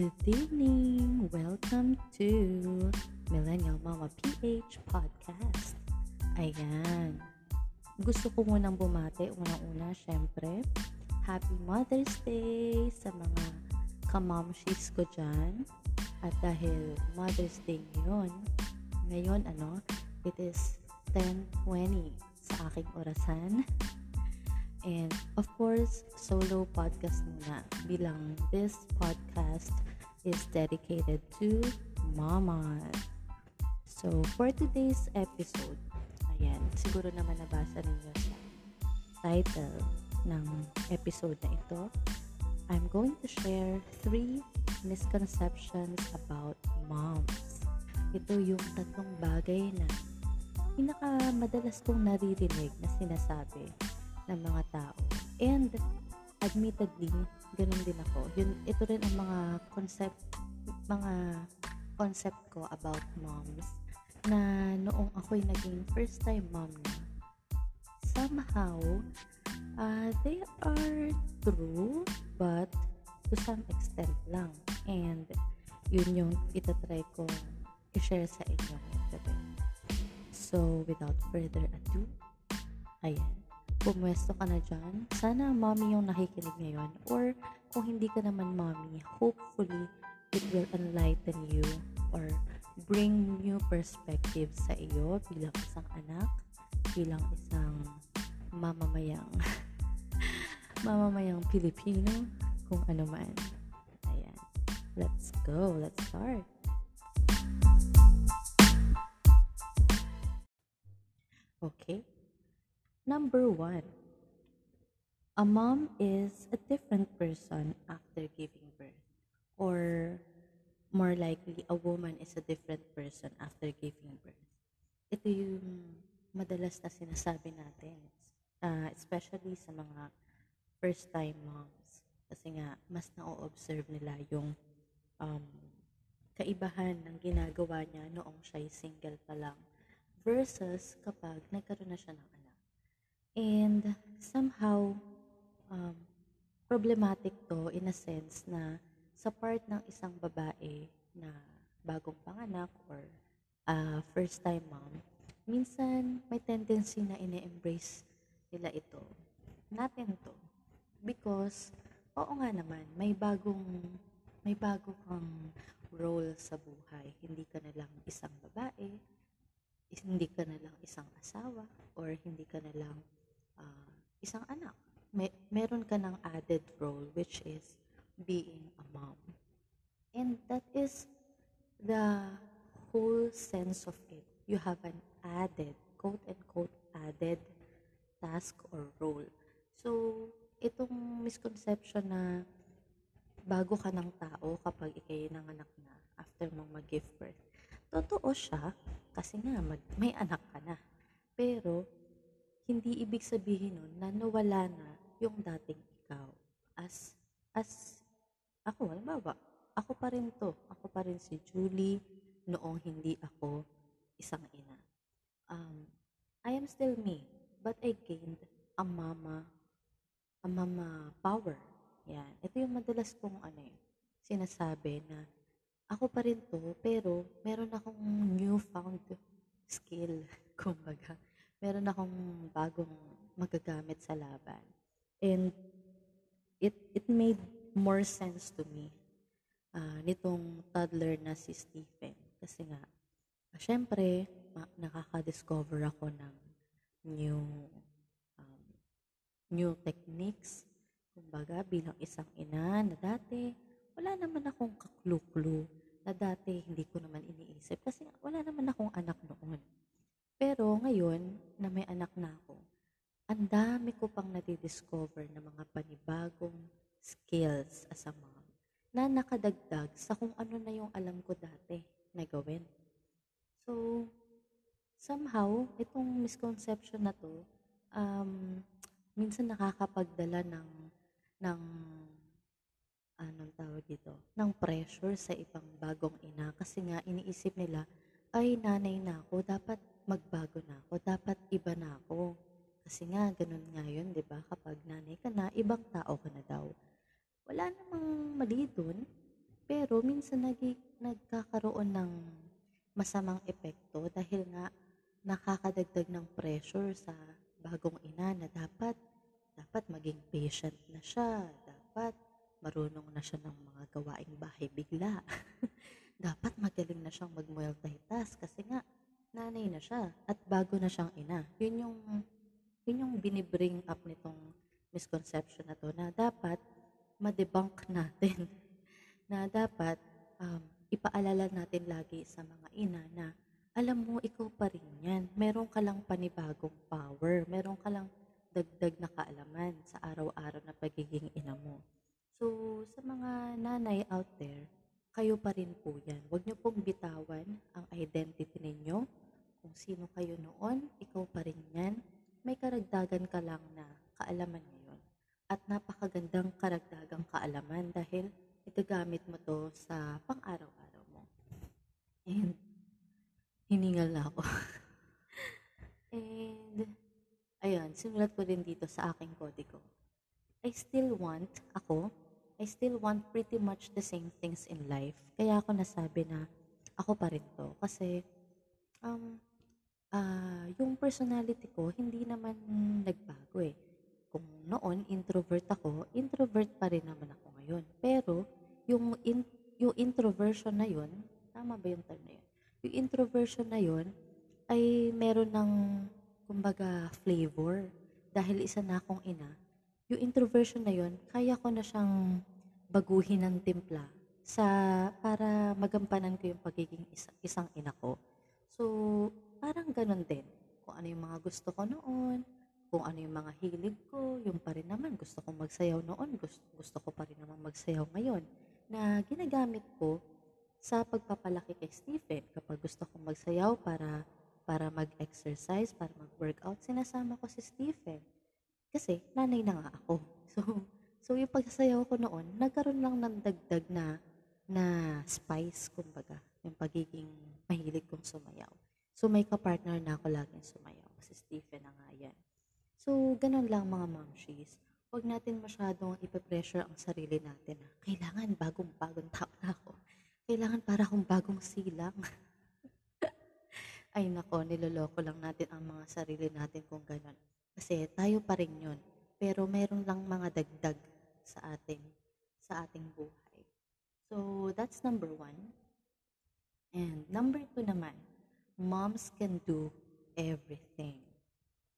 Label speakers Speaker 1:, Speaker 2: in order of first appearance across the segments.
Speaker 1: Good evening! Welcome to Millennial Mama PH Podcast. Ayan. Gusto ko munang bumate. Unang-una, syempre, Happy Mother's Day sa mga kamamshis ko dyan. At dahil Mother's Day ngayon, ngayon ano, it is 10.20 sa aking orasan. And of course, solo podcast muna bilang this podcast is dedicated to mamas. So, for today's episode, ayan, siguro naman nabasa ninyo sa title ng episode na ito. I'm going to share three misconceptions about moms. Ito yung tatlong bagay na pinakamadalas kong naririnig na sinasabi ng mga tao. And admittedly, ganun din ako. Yun, ito rin ang mga concept, mga concept ko about moms na noong ako'y naging first time mom na, somehow, uh, they are true, but to some extent lang. And yun yung itatry ko i-share sa inyo. So, without further ado, ayan pumwesto ka na dyan. Sana mommy yung nakikinig ngayon. Or kung hindi ka naman mommy, hopefully it will enlighten you or bring new perspective sa iyo bilang isang anak, bilang isang mamamayang mamamayang Pilipino, kung ano man. Ayan. Let's go. Let's start. Okay. Number one, a mom is a different person after giving birth. Or more likely, a woman is a different person after giving birth. Ito yung madalas na sinasabi natin, uh, especially sa mga first-time moms. Kasi nga, mas na-observe nila yung um, kaibahan ng ginagawa niya noong siya'y single pa lang versus kapag nagkaroon na siya ng And somehow, um, problematic to in a sense na sa part ng isang babae na bagong panganak or uh, first time mom, minsan may tendency na ine-embrace nila ito. Natin to. Because, oo nga naman, may bagong, may bago kang role sa buhay. Hindi ka na lang isang babae, hindi ka na lang isang asawa, or hindi ka na lang uh, isang anak. May, meron ka ng added role which is being a mom. And that is the whole sense of it. You have an added, quote and quote, added task or role. So, itong misconception na bago ka ng tao kapag ikay nanganak na after mong mag-give birth. Totoo siya kasi nga mag, may anak ka na. Pero hindi ibig sabihin nun na nawala na yung dating ikaw. As, as, ako, halimbawa, ako pa rin to. Ako pa rin si Julie noong hindi ako isang ina. Um, I am still me, but I gained a mama, a mama power. Yan. Ito yung madalas kong ano eh, sinasabi na ako pa rin to, pero meron akong newfound skill, kumbaga meron akong bagong magagamit sa laban. And it, it made more sense to me uh, nitong toddler na si Stephen. Kasi nga, uh, syempre, ma- nakaka-discover ako ng new um, new techniques. Kumbaga, bilang isang ina na dati, wala naman akong kaklu-klu na dati hindi ko naman iniisip kasi wala naman akong anak noon. Pero ngayon, na may anak na ako, ang dami ko pang nadidiscover na mga panibagong skills as a mom na nakadagdag sa kung ano na yung alam ko dati na gawin. So, somehow, itong misconception na to, um, minsan nakakapagdala ng, ng anong tawag dito, ng pressure sa ibang bagong ina kasi nga iniisip nila, ay nanay na ako, dapat magbago na ako, dapat iba na ako. Kasi nga, ganun nga yun, di ba? Kapag nanay ka na, ibang tao ka na daw. Wala namang mali dun, Pero minsan nagi nagkakaroon ng masamang epekto dahil nga nakakadagdag ng pressure sa bagong ina na dapat dapat maging patient na siya, dapat marunong na siya ng mga gawaing bahay bigla. dapat magaling na siyang mag-multitask kasi nga nanay na siya at bago na siyang ina. Yun yung yun yung binibring up nitong misconception na to na dapat ma-debunk natin na dapat um, ipaalala natin lagi sa mga ina na alam mo, ikaw pa rin yan. Meron ka lang panibagong power. Meron ka lang dagdag na kaalaman sa araw-araw na pagiging ina mo. So, sa mga nanay out there, kayo pa rin po yan. Huwag niyo pong bitawan ang identity ninyo. Kung sino kayo noon, ikaw pa rin yan. May karagdagan ka lang na kaalaman ngayon. At napakagandang karagdagang kaalaman dahil igagamit mo to sa pang-araw-araw mo. And hiningal na ako. And ayun, sinulat ko din dito sa aking kodigo. I still want, ako, I still want pretty much the same things in life. Kaya ako nasabi na ako pa rin to. Kasi, um, uh, yung personality ko, hindi naman nagbago eh. Kung noon, introvert ako, introvert pa rin naman ako ngayon. Pero, yung, in, yung introversion na yun, tama ba yung term na yun? Yung introversion na yun, ay meron ng, kumbaga, flavor. Dahil isa na akong ina, yung introversion na yun, kaya ko na siyang baguhin ng timpla sa para magampanan ko yung pagiging isa, isang ina ko. So, parang ganun din. Kung ano yung mga gusto ko noon, kung ano yung mga hilig ko, yung pa rin naman. Gusto kong magsayaw noon, gusto, gusto ko pa rin naman magsayaw ngayon. Na ginagamit ko sa pagpapalaki kay Stephen. Kapag gusto kong magsayaw para para mag-exercise, para mag-workout, sinasama ko si Stephen. Kasi nanay na nga ako. So, so yung pagsasayaw ko noon, nagkaroon lang ng dagdag na na spice, kumbaga, yung pagiging mahilig kong sumayaw. So, may kapartner na ako laging sumayaw. Si Stephen na nga yan. So, ganun lang mga momshies. Huwag natin masyadong ipe-pressure ang sarili natin na kailangan bagong-bagong tao na ako. Kailangan para akong bagong silang. Ay nako, niloloko lang natin ang mga sarili natin kung ganun. Kasi tayo pa rin yun. Pero meron lang mga dagdag sa ating, sa ating buhay. So, that's number one. And number two naman, moms can do everything.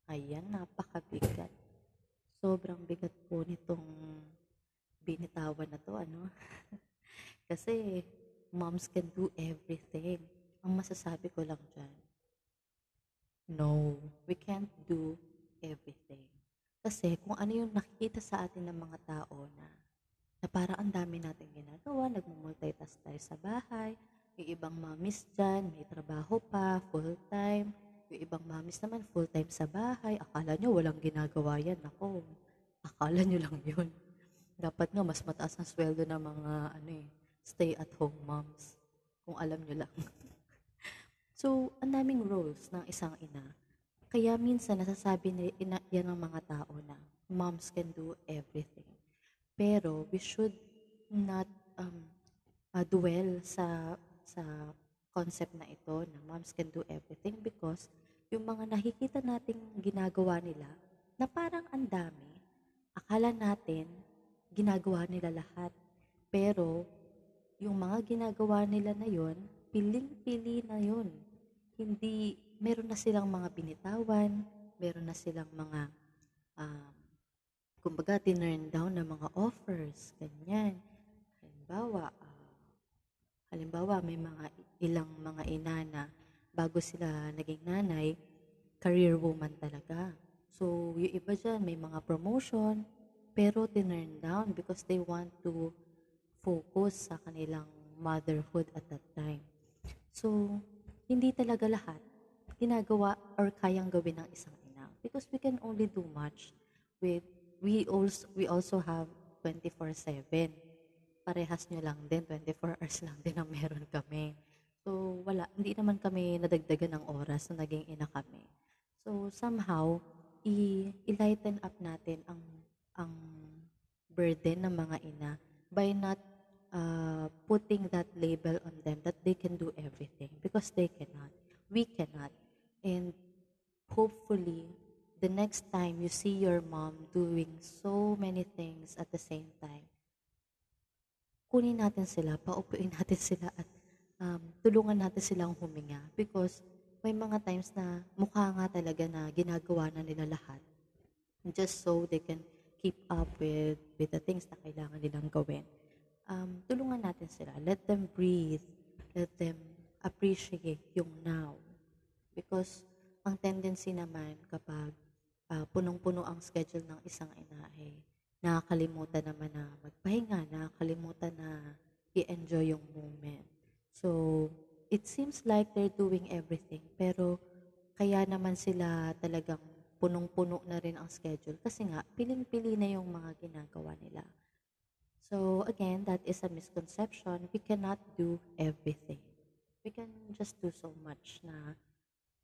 Speaker 1: Ayan, napakabigat. Sobrang bigat po nitong binitawan na to, ano? Kasi, moms can do everything. Ang masasabi ko lang dyan, no, we can't do everything. Kasi kung ano yung nakikita sa atin ng mga tao na na parang ang dami natin ginagawa, nagmumultitask tayo sa bahay, yung ibang mamis dyan, may trabaho pa, full-time, yung ibang mamis naman full-time sa bahay, akala nyo walang ginagawa yan, ako, akala nyo lang yun. Dapat nga mas mataas ang sweldo ng mga ano eh, stay-at-home moms, kung alam nyo lang. so, ang daming roles ng isang ina kaya minsan nasasabi na ina, yan ng mga tao na moms can do everything. Pero we should not um, uh, dwell sa sa concept na ito na moms can do everything because yung mga nakikita nating ginagawa nila na parang ang dami, akala natin ginagawa nila lahat. Pero yung mga ginagawa nila na yon, piling-pili na yon. Hindi meron na silang mga binitawan, meron na silang mga, um, kumbaga, tinurn down na mga offers, ganyan. Halimbawa, uh, halimbawa, may mga ilang mga ina na bago sila naging nanay, career woman talaga. So, yung iba dyan, may mga promotion, pero tinurn down because they want to focus sa kanilang motherhood at that time. So, hindi talaga lahat ginagawa or kayang gawin ng isang ina. Because we can only do much with, we also, we also have 24-7. Parehas nyo lang din, 24 hours lang din ang meron kami. So, wala, hindi naman kami nadagdagan ng oras na naging ina kami. So, somehow, i- i-lighten up natin ang, ang burden ng mga ina by not uh, putting that label on them that they can do everything because they cannot. We cannot. And hopefully, the next time you see your mom doing so many things at the same time, kunin natin sila, paupuin natin sila at um, tulungan natin silang huminga because may mga times na mukha nga talaga na ginagawa na nila lahat just so they can keep up with with the things na kailangan nilang gawin. Um, tulungan natin sila. Let them breathe. Let them appreciate yung now. Because ang tendency naman kapag uh, punong-puno ang schedule ng isang ina ay nakakalimutan naman na magpahinga, nakakalimutan na i-enjoy yung moment. So, it seems like they're doing everything, pero kaya naman sila talagang punong-puno na rin ang schedule kasi nga, piling-pili na yung mga ginagawa nila. So, again, that is a misconception. We cannot do everything. We can just do so much na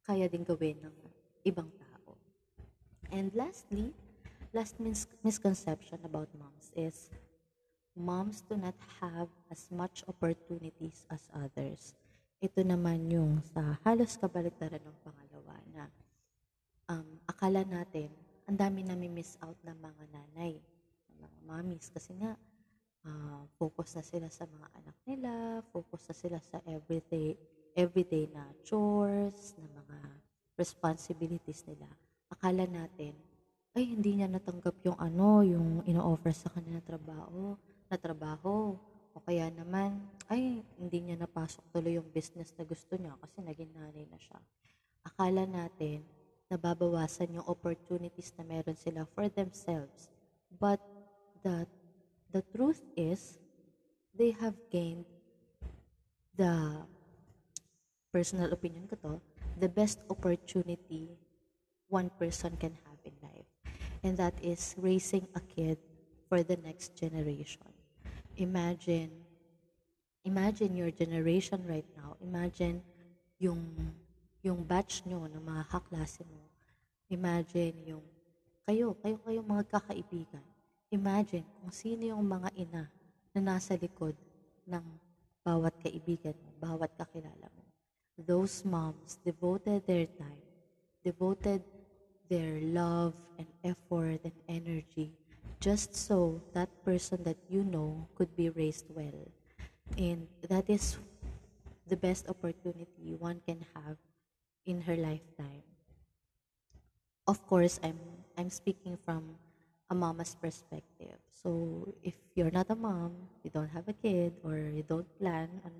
Speaker 1: kaya din gawin ng ibang tao. And lastly, last mis- misconception about moms is moms do not have as much opportunities as others. Ito naman yung sa halos kabaligtaran ng pangalawa na um, akala natin ang dami namin miss out ng mga nanay, mga mommies kasi nga uh, focus na sila sa mga anak nila, focus na sila sa everyday everyday na chores, na mga responsibilities nila. Akala natin ay hindi niya natanggap yung ano, yung ino-offer sa kanya trabaho, na trabaho. O kaya naman, ay, hindi niya napasok tuloy yung business na gusto niya kasi naging nanay na siya. Akala natin, nababawasan yung opportunities na meron sila for themselves. But the, the truth is, they have gained the personal opinion ko to, the best opportunity one person can have in life. And that is raising a kid for the next generation. Imagine, imagine your generation right now. Imagine yung, yung batch nyo ng mga kaklase mo. Imagine yung, kayo, kayo, kayo mga kakaibigan. Imagine kung sino yung mga ina na nasa likod ng bawat kaibigan mo, bawat kakilala mo. Those moms devoted their time, devoted their love and effort and energy just so that person that you know could be raised well. And that is the best opportunity one can have in her lifetime. Of course, I'm I'm speaking from a mama's perspective. So if you're not a mom, you don't have a kid, or you don't plan on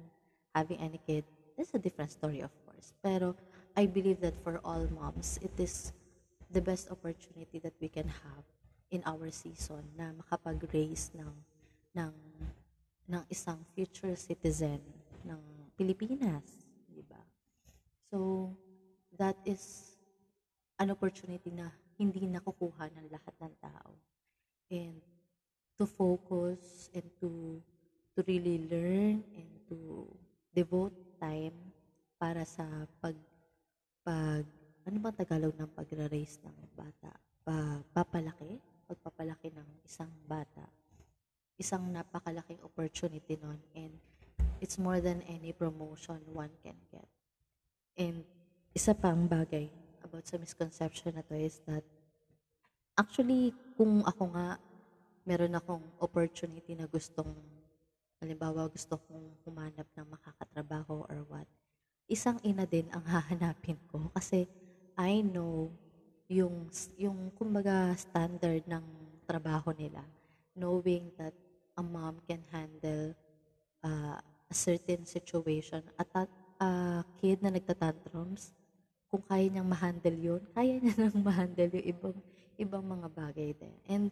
Speaker 1: having any kid, that's a different story, of course. Pero I believe that for all moms, it is the best opportunity that we can have in our season na makapag-raise ng ng ng isang future citizen ng Pilipinas, di ba? So that is an opportunity na hindi nakukuha ng lahat ng tao. And to focus and to to really learn and to devote time para sa pag pag ano bang Tagalog ng pagra-raise ng bata? Pa, papalaki? Pagpapalaki ng isang bata. Isang napakalaking opportunity nun and it's more than any promotion one can get. And isa pang bagay about sa misconception na to is that actually kung ako nga meron akong opportunity na gustong halimbawa gusto kong humanap ng makakatrabaho or what, isang ina din ang hahanapin ko kasi I know yung yung kumbaga standard ng trabaho nila. Knowing that a mom can handle uh, a certain situation at a uh, kid na nagtatantrums kung kaya niyang ma-handle yun kaya niya nang ma-handle yung ibang ibang mga bagay din. And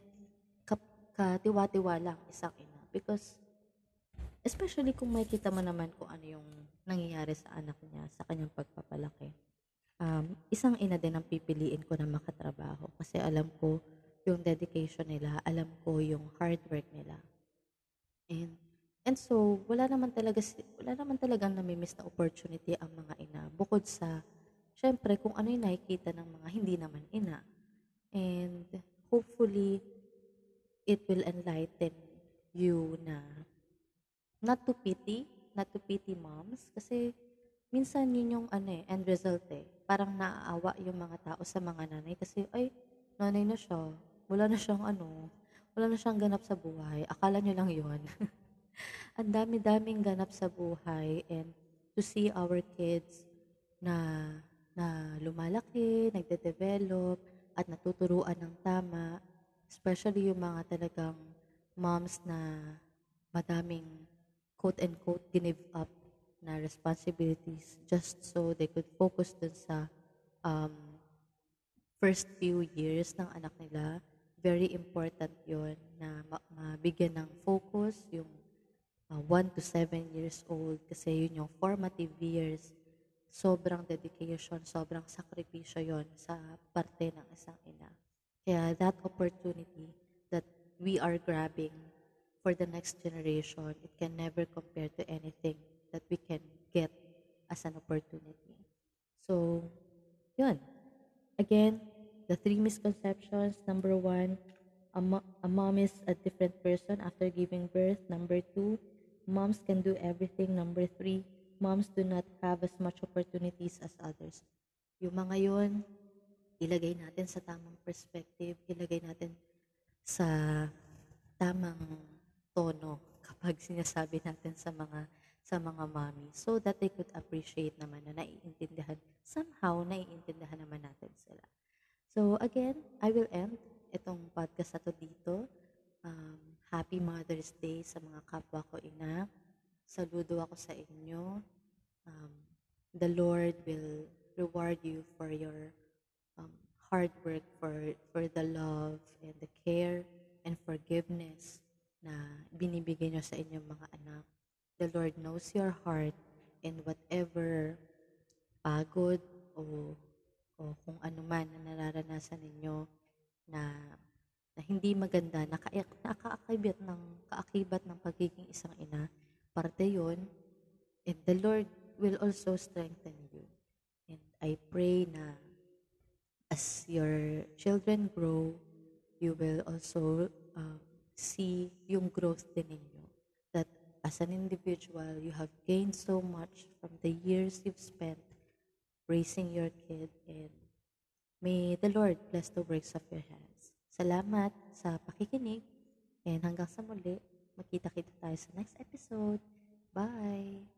Speaker 1: katiwa-tiwa lang isang ina. Because especially kung makita mo naman kung ano yung nangyayari sa anak niya sa kanyang pagpapalaki um, isang ina din ang pipiliin ko na makatrabaho kasi alam ko yung dedication nila, alam ko yung hard work nila. And and so wala naman talaga wala naman talagang namimiss na opportunity ang mga ina bukod sa syempre kung ano yung nakikita ng mga hindi naman ina. And hopefully it will enlighten you na not to pity, not to pity moms, kasi minsan yun yung ano eh, end result eh. Parang naaawa yung mga tao sa mga nanay kasi, ay, nanay na siya. Wala na siyang ano, wala na siyang ganap sa buhay. Akala nyo lang yun. Ang dami-daming ganap sa buhay and to see our kids na na lumalaki, nagde-develop, at natuturuan ng tama, especially yung mga talagang moms na madaming quote and quote give up na responsibilities just so they could focus dun sa um, first few years ng anak nila. Very important yon na ma- mabigyan ng focus yung 1 to 7 years old kasi yun yung formative years. Sobrang dedication, sobrang sakripisyo yon sa parte ng isang ina. Kaya that opportunity that we are grabbing for the next generation, it can never compare to anything that we can get as an opportunity. So, yun. Again, the three misconceptions. Number one, a, mo- a mom is a different person after giving birth. Number two, moms can do everything. Number three, moms do not have as much opportunities as others. Yung mga yun, ilagay natin sa tamang perspective, ilagay natin sa tamang tono kapag sinasabi natin sa mga sa mga mommy so that they could appreciate naman na naiintindihan somehow naiintindihan naman natin sila. So again, I will end itong podcast na to dito. Um, happy Mother's Day sa mga kapwa ko ina. Saludo ako sa inyo. Um, the Lord will reward you for your um, hard work, for, for the love and the care and forgiveness na binibigay nyo sa inyong mga anak. The Lord knows your heart and whatever pagod o, o kung ano man na nararanasan ninyo na, na hindi maganda, naka, nakaakibat ng, kaakibat ng pagiging isang ina, parte yon and the Lord will also strengthen you. And I pray na as your children grow, you will also uh, see yung growth din ninyo. As an individual, you have gained so much from the years you've spent raising your kid and may the Lord bless the works of your hands. Salamat sa pakikinig and hanggang sa muli, magkita-kita tayo sa next episode. Bye!